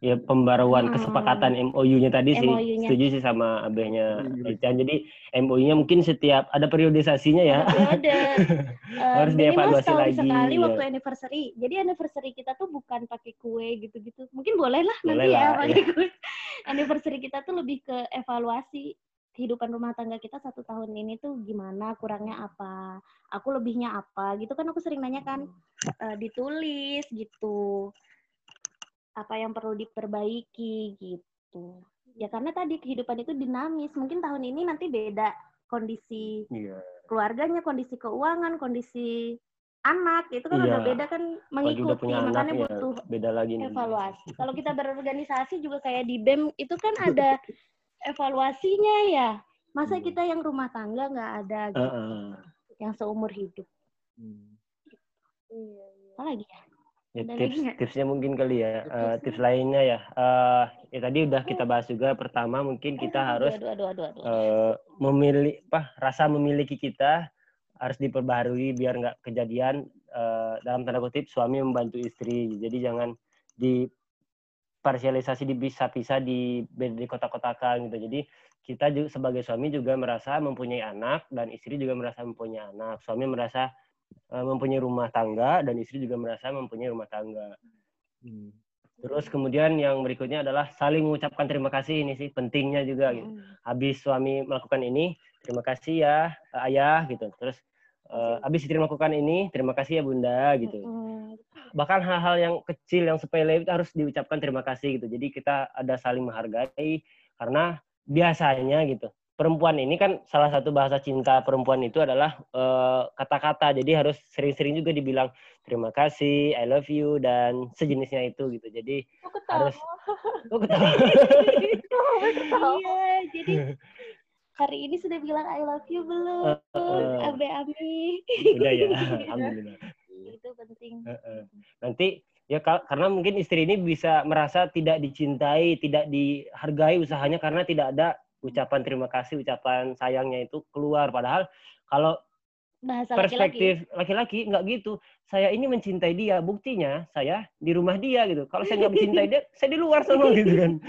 Ya pembaruan Hmm. kesepakatan MOU-nya tadi sih. MOU-nya. Setuju sih sama abehnya Iya. Ican. Jadi MOU-nya mungkin setiap ada periodisasinya ya. Ada Harus minimal dievaluasi setahun lagi, sekali ya. waktu anniversary. Jadi anniversary kita tuh bukan pakai kue gitu-gitu. Mungkin boleh lah Boleh nanti ya lah, pakai kue. Anniversary kita tuh lebih ke evaluasi kehidupan rumah tangga kita satu tahun ini tuh gimana, kurangnya apa, aku lebihnya apa, gitu kan aku sering nanya kan, eh, ditulis gitu, apa yang perlu diperbaiki gitu. Ya karena tadi kehidupan itu dinamis, mungkin tahun ini nanti beda kondisi Iya. keluarganya, kondisi keuangan, kondisi anak, itu kan Iya. udah beda kan mengikuti, punya anak makanya ya butuh beda lagi nih. evaluasi. Kalau kita berorganisasi juga kayak di BEM itu kan ada evaluasinya ya. Masa Hmm. kita yang rumah tangga nggak ada gitu, Heeh. yang seumur hidup. Hmm. Iya, iya. Apa lagi ya? Ya, Ada tips lagi nggak? tipsnya mungkin kali ya. Eh, Tipsnya? tips lainnya ya. Eh, ya tadi udah kita bahas juga. Pertama mungkin kita harus aduh, aduh, aduh, aduh. eh, memilih apa rasa memiliki kita harus diperbaharui biar nggak kejadian eh, dalam tanda kutip suami membantu istri. Jadi jangan di parsialisasi dipisah-pisah di di kotak-kotakan gitu. Jadi kita juga sebagai suami juga merasa mempunyai anak dan istri juga merasa mempunyai anak. Suami merasa eh, mempunyai rumah tangga dan istri juga merasa mempunyai rumah tangga. Hmm. Terus kemudian yang berikutnya adalah saling mengucapkan terima kasih ini sih pentingnya juga gitu. Mm. Habis suami melakukan ini, terima kasih ya eh, ayah gitu. Terus eh, habis istri melakukan ini, terima kasih ya bunda gitu. Mm. Bahkan hal-hal yang kecil yang sepele itu harus diucapkan terima kasih gitu. Jadi kita ada saling menghargai karena biasanya gitu. Perempuan ini kan salah satu bahasa cinta perempuan itu adalah eh, kata-kata. Jadi harus sering-sering juga dibilang terima kasih, I love you dan sejenisnya itu gitu. Jadi Kok ketawa? harus oh, ketawa. Iya, jadi hari ini sudah bilang I love you belum? Eh, eh. Abe Ami. udah ya, alhamdulillah. Itu penting. Heeh. Nanti ya karena mungkin istri ini bisa merasa tidak dicintai, tidak dihargai usahanya karena tidak ada ucapan terima kasih, ucapan sayangnya itu keluar. Padahal kalau Bahasa perspektif laki-laki nggak gitu. Saya ini mencintai dia, buktinya saya di rumah dia gitu. Kalau saya nggak mencintai dia, saya di luar sama gitu kan.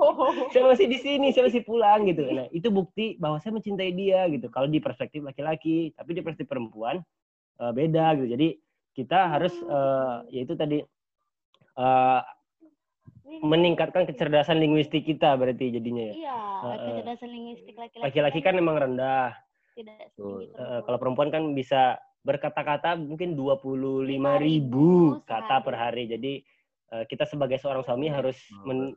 Oh. Saya masih di sini, saya masih pulang gitu. Nah itu bukti bahwa saya mencintai dia gitu. Kalau di perspektif laki-laki, tapi di perspektif perempuan eh, beda gitu. Jadi kita harus eh, yaitu tadi eh, meningkatkan kecerdasan linguistik kita berarti jadinya ya. Iya, kecerdasan linguistik laki-laki. Laki-laki kan memang rendah. tidak setinggi Eh, kalau perempuan. perempuan kan bisa berkata-kata mungkin 25 5.000 ribu kata per hari. Jadi eh, kita sebagai seorang suami harus men-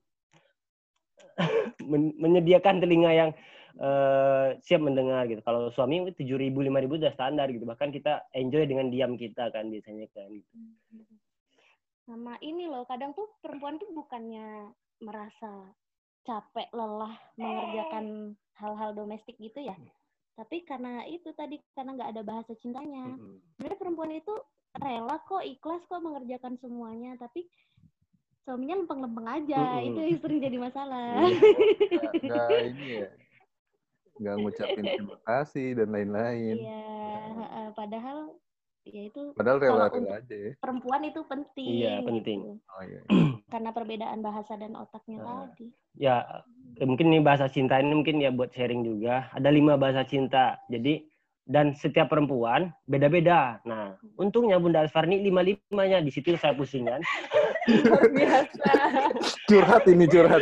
men- menyediakan telinga yang eh, siap mendengar gitu. Kalau suami 7 ribu, 5 ribu udah standar gitu. Bahkan kita enjoy dengan diam kita kan biasanya kan. Sama ini loh kadang tuh perempuan tuh bukannya merasa capek lelah mengerjakan hal-hal domestik gitu ya. Tapi karena itu tadi karena nggak ada bahasa cintanya. Sebenarnya perempuan itu rela kok ikhlas kok mengerjakan semuanya tapi suaminya lempeng-lempeng aja. Mm-mm. itu yang sering jadi masalah. Nggak- nggak ini ya nggak ngucapin terima kasih dan lain-lain. Iya heeh, padahal ya itu padahal Kalau rela-rela aja ya perempuan itu penting Iya, penting. gitu. oh iya karena perbedaan bahasa dan otaknya Nah. tadi Ya, eh, mungkin ini bahasa cinta ini mungkin ya buat sharing juga. Ada lima bahasa cinta. Jadi dan setiap perempuan beda-beda. Nah, untungnya Bunda Asfar ini lima-limanya di situ saya pusing. Luar biasa. Curhat ini curhat.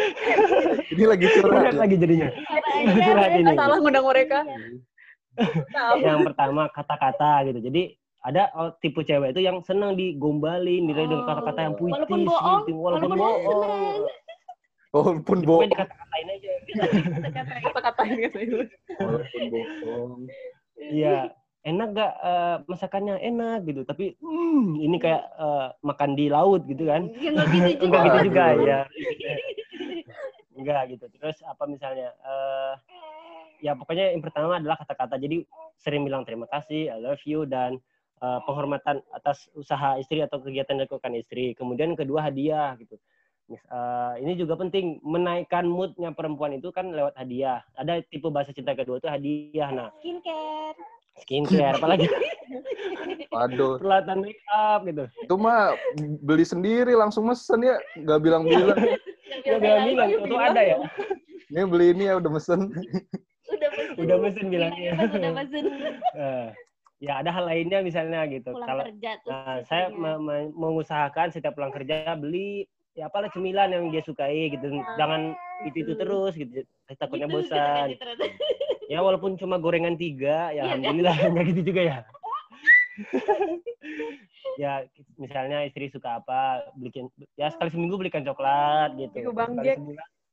ini lagi curhat. Curhat lagi jadinya. Curhat ini. Salah ngundang mereka. Tahu. Yang pertama kata-kata gitu. Jadi ada oh, tipe cewek itu yang senang digombalin, dengan Oh. kata-kata yang puitis, Walaupun bohong, gitu. walaupun walaupun bohong. Walaupun bohong. dikata-katain aja. Kata-katain. Walaupun bohong. Iya, enak gak eh, masakannya enak gitu. Tapi hmm, ini kayak eh, makan di laut gitu kan. Ya nggak gitu juga. Enggak gitu juga ya. Enggak gitu. Terus apa misalnya? eh ya pokoknya yang pertama adalah kata-kata. Jadi sering bilang terima kasih, I love you dan eh, penghormatan atas usaha istri atau kegiatan yang dilakukan istri. Kemudian kedua hadiah gitu. Eh, ini juga penting menaikkan moodnya perempuan itu kan lewat hadiah. Ada tipe bahasa cinta kedua itu hadiah. Nah, Skincare. skincare apalagi Aduh, peralatan make up gitu. itu mah beli sendiri langsung mesen ya, nggak bilang-bilang. Ya bilang bilang itu ada ya. Ini beli ini ya udah mesen. Udah pesen. Udah mesen bilangnya. Udah pesen. Ya ada hal lainnya misalnya gitu. Pulang Kalau kerja tuh. nah, saya me- me- mengusahakan setiap pulang kerja beli ya apalah cemilan yang dia sukai gitu. Jangan itu itu terus gitu. Saya takutnya bosan. Ya walaupun cuma gorengan tiga, ya Iya, alhamdulillah nggak gitu juga ya. ya misalnya istri suka apa, belikan ya sekali seminggu belikan coklat gitu. Ibu Bang Sekali Jack.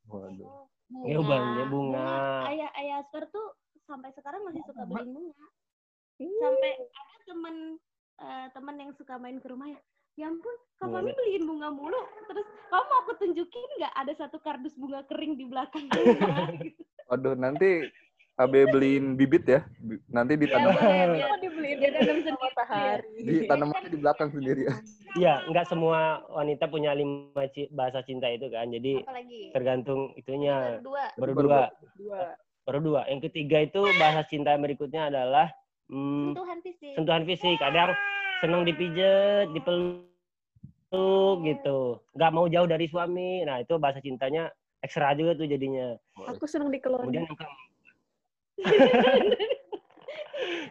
Waduh. Ya, Bang, ya, bunga. Ayah ayah Asper tuh sampai sekarang masih suka beliin bunga. Sampai ada temen eh, temen yang suka main ke rumah ya. Ya ampun, Kak Mami beliin bunga mulu. Terus kamu aku tunjukin nggak ada satu kardus bunga kering di belakang rumah. gitu. Waduh, nanti AB beliin bibit ya. Nanti Ya, ditanam biar Kok dibeliin dari tanam sendiri. matahari. ditanam aja di belakang sendiri ya. Iya, nggak semua wanita punya lima bahasa cinta itu kan. Jadi Apalagi? tergantung itunya. Berdua. Baru Baru- dua. Dua. Baru dua. Yang ketiga itu bahasa cinta berikutnya adalah hmm, Sentuhan fisik. sentuhan fisik. Ada yang senang dipijet, dipeluk gitu. Nggak mau jauh dari suami. Nah itu bahasa cintanya ekstra juga tuh jadinya. Aku senang dikeluarin. Kemudian yang ke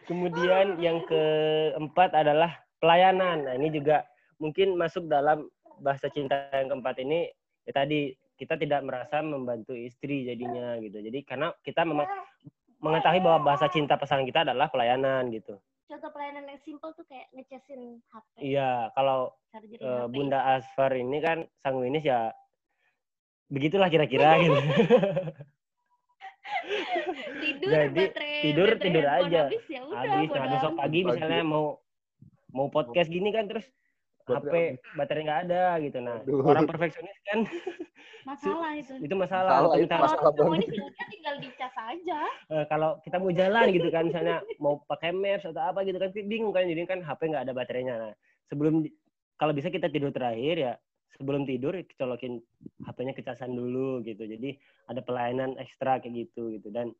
Kemudian yang keempat adalah pelayanan. Nah, ini juga mungkin masuk dalam bahasa cinta yang keempat ini ya tadi kita tidak merasa membantu istri jadinya gitu. Jadi karena kita memang mengetahui bahwa bahasa cinta pasangan kita adalah pelayanan gitu. Contoh pelayanan yang simple tuh kayak ngecasin HP, Iya, kalau HP. Bunda Asfar ini kan sanguinis ya begitulah kira-kira gitu. tidur Jadi, baterai tidur, baterai tidur aja. habis ya udah Habis nah besok pagi Pagi. misalnya mau mau podcast gini kan terus HP baterai nggak ada gitu. Nah Aduh. orang perfeksionis kan. Masalah itu. itu masalah. Salah, Kalau itu kita- masalah kalau ini tinggal dicas aja. Eh, kalau kita mau jalan gitu kan misalnya mau pakai maps atau apa gitu kan bingung kan. Jadi kan HP nggak ada baterainya. Nah sebelum kalau bisa kita tidur terakhir ya sebelum tidur colokin HP-nya kecasan dulu gitu. Jadi ada pelayanan ekstra kayak gitu gitu. Dan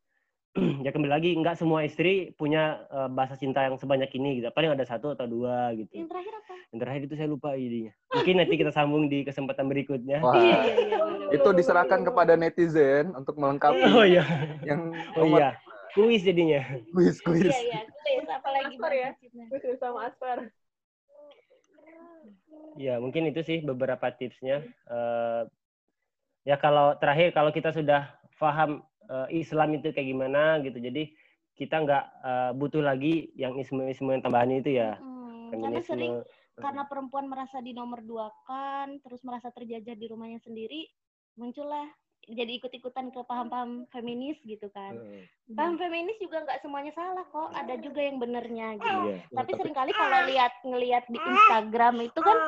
ya kembali lagi nggak semua istri punya eh, bahasa cinta yang sebanyak ini gitu paling ada satu atau dua gitu yang terakhir apa Yang terakhir itu saya lupa idenya. Mungkin nanti kita sambung di kesempatan berikutnya. Wah, iya iya iya itu diserahkan kepada netizen untuk melengkapi Oh iya. yang Oh iya. Kuis jadinya. quiz quiz. iya iya kuis apalagi Aspar ya? Gue sama Aspar. Ya, mungkin itu sih beberapa tipsnya. Eh, ya kalau terakhir kalau kita sudah paham eh, Islam itu kayak gimana gitu. Jadi kita nggak eh, butuh lagi yang isme-isme yang tambahan itu ya. Hmm, karena sering karena perempuan merasa di nomor dua kan terus merasa terjajah di rumahnya sendiri muncullah jadi ikut-ikutan ke paham-paham feminis gitu kan Eh, paham feminis juga nggak semuanya salah kok ada juga yang benernya gitu Iya. tapi sering kali kalau lihat ngelihat di Instagram itu kan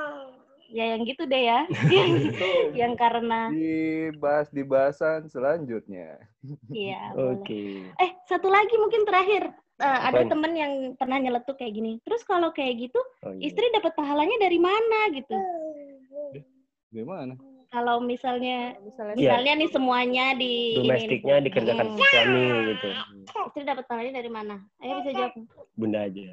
ya yang gitu deh ya yang, yang karena Dibahas di bahasan selanjutnya. iya. Oke. eh satu lagi mungkin terakhir Eh, ada temen yang pernah nyeletuk kayak gini terus kalau kayak gitu Oh, iya. istri dapat pahalanya dari mana gitu Gimana? kalau misalnya Misalnya misalnya nih semuanya di domestiknya dikerjakan Hmm. suami gitu. istri dapat pahalanya dari mana ayo bisa jawab Bunda aja.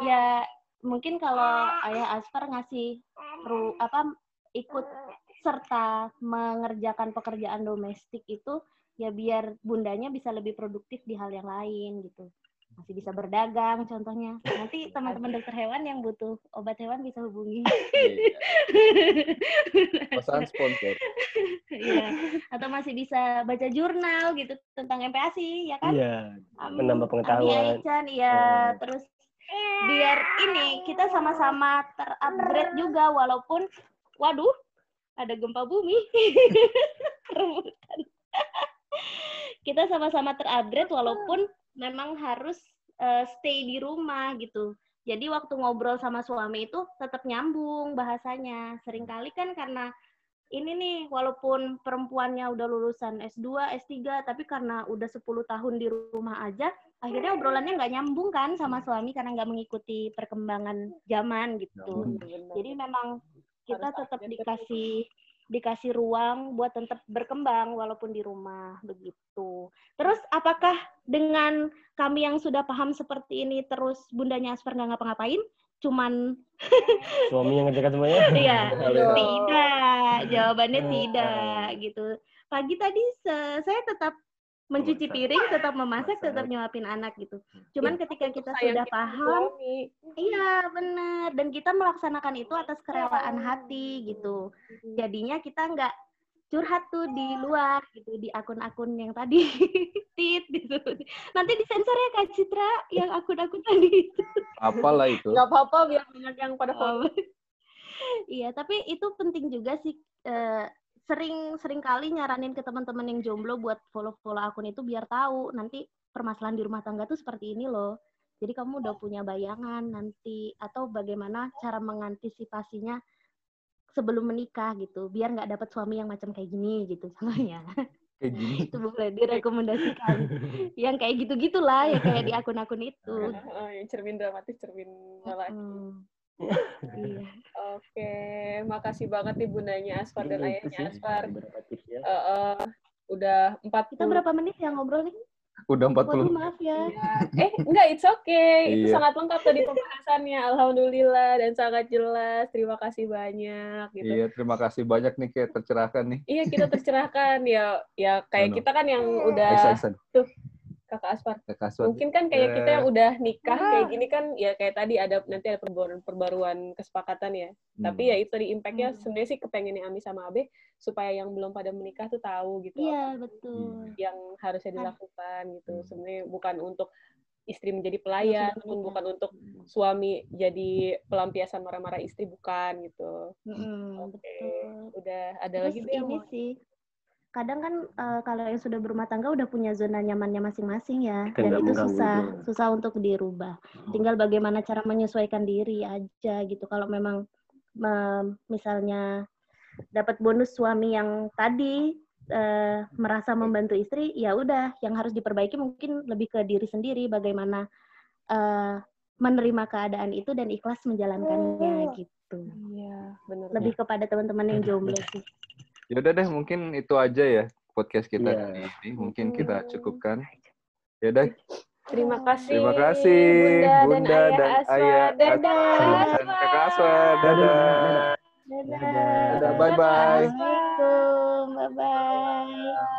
ya mungkin kalau ayah Aspar ngasih ru, apa ikut serta mengerjakan pekerjaan domestik itu ya biar bundanya bisa lebih produktif di hal yang lain gitu masih bisa berdagang contohnya. Nanti teman-teman dokter hewan yang butuh obat hewan bisa hubungi. Iya. Pesan sponsor. Iya. Atau masih bisa baca jurnal gitu tentang MPASI, ya kan? Iya. Am- Menambah pengetahuan. Iya. Hmm. Terus biar ini kita sama-sama terupgrade juga walaupun waduh ada gempa bumi. Kita sama-sama terupgrade walaupun memang harus eh, stay di rumah gitu. Jadi waktu ngobrol sama suami itu tetap nyambung bahasanya. Seringkali kan karena ini nih walaupun perempuannya udah lulusan S2, S3 tapi karena udah 10 tahun di rumah aja akhirnya obrolannya nggak nyambung kan sama suami karena nggak mengikuti perkembangan zaman gitu. Benar. Jadi memang kita Harus tetap dikasih dikasih ruang buat tetap berkembang walaupun di rumah begitu. Terus apakah dengan kami yang sudah paham seperti ini terus bundanya Asper nggak ngapa-ngapain? Cuman Suami yang ngerjakan semuanya. Iya, tidak. Jawabannya Hmm. tidak gitu. Pagi tadi saya tetap mencuci piring, tetap memasak, tetap nyuapin anak gitu. Cuman ketika kita sudah kita paham, iya benar. Dan kita melaksanakan itu atas kerelaan hati gitu. Jadinya kita nggak curhat tuh di luar gitu di akun-akun yang tadi tit gitu. Nanti disensor ya Kak Citra yang akun-akun tadi itu. Apalah itu. Nggak apa-apa biar banyak yang pada follow. Iya, tapi itu penting juga sih. eh, sering sering kali nyaranin ke teman-teman yang jomblo buat follow-follow akun itu biar tahu nanti permasalahan di rumah tangga tuh seperti ini loh. Jadi kamu udah punya bayangan nanti atau bagaimana cara mengantisipasinya sebelum menikah gitu, biar nggak dapet suami yang macam kayak gini gitu. Kayak gini. itu boleh direkomendasikan. yang kayak gitu-gitulah ya kayak di akun-akun itu. Oh, yang cermin dramatis, cermin lelaki. Hmm. Iya. Oke, makasih banget nih bundanya Aspar dan Itu ayahnya Aspar. ya. Eh, eh, udah 40 Kita berapa menit ya ngobrol nih? Udah Waduh, 40. maaf ya. Iya. Eh, enggak, it's okay. Itu Iya. sangat lengkap tadi pembahasannya. Alhamdulillah dan sangat jelas. Terima kasih banyak gitu. Iya, terima kasih banyak nih kayak tercerahkan nih. Iya, kita tercerahkan ya. Ya kayak kita kan yang udah Aisan, Kakak Aspar. Kakak Aswan. Mungkin kan kayak kita Ya. yang udah nikah kayak gini kan ya kayak tadi ada nanti ada perbaruan, perbaruan kesepakatan ya. Hmm. Tapi ya itu tadi impact-nya Hmm. sebenarnya sih kepengennya Ami sama Abe supaya yang belum pada menikah tuh tahu gitu Iya, betul. yang harusnya dilakukan gitu. Hmm. Sebenarnya bukan untuk istri menjadi pelayan, sudah pun bukan untuk suami jadi pelampiasan marah-marah istri bukan gitu. Mm-mm, Oke. betul. Udah ada Terus lagi ini mau sih, kadang kan eh, kalau yang sudah berumah tangga udah punya zona nyamannya masing-masing ya, Kita dan itu susah, itu. susah untuk dirubah. Tinggal bagaimana cara menyesuaikan diri aja gitu. Kalau memang em, misalnya dapat bonus suami yang tadi eh, merasa membantu istri, ya udah, yang harus diperbaiki mungkin lebih ke diri sendiri, bagaimana eh, menerima keadaan itu dan ikhlas menjalankannya gitu. Iya, benar. Lebih kepada teman-teman yang jomblo sih. Ya udah deh, mungkin itu aja ya podcast kita Iya. kali ini. Mungkin kita cukupkan. Ya udah, Terima kasih. terima kasih Bunda dan Ayah Dadah. Aswan. Kakak Aswan. Dadah. Dadah. Dadah, bye-bye. Assalamualaikum. Bye-bye.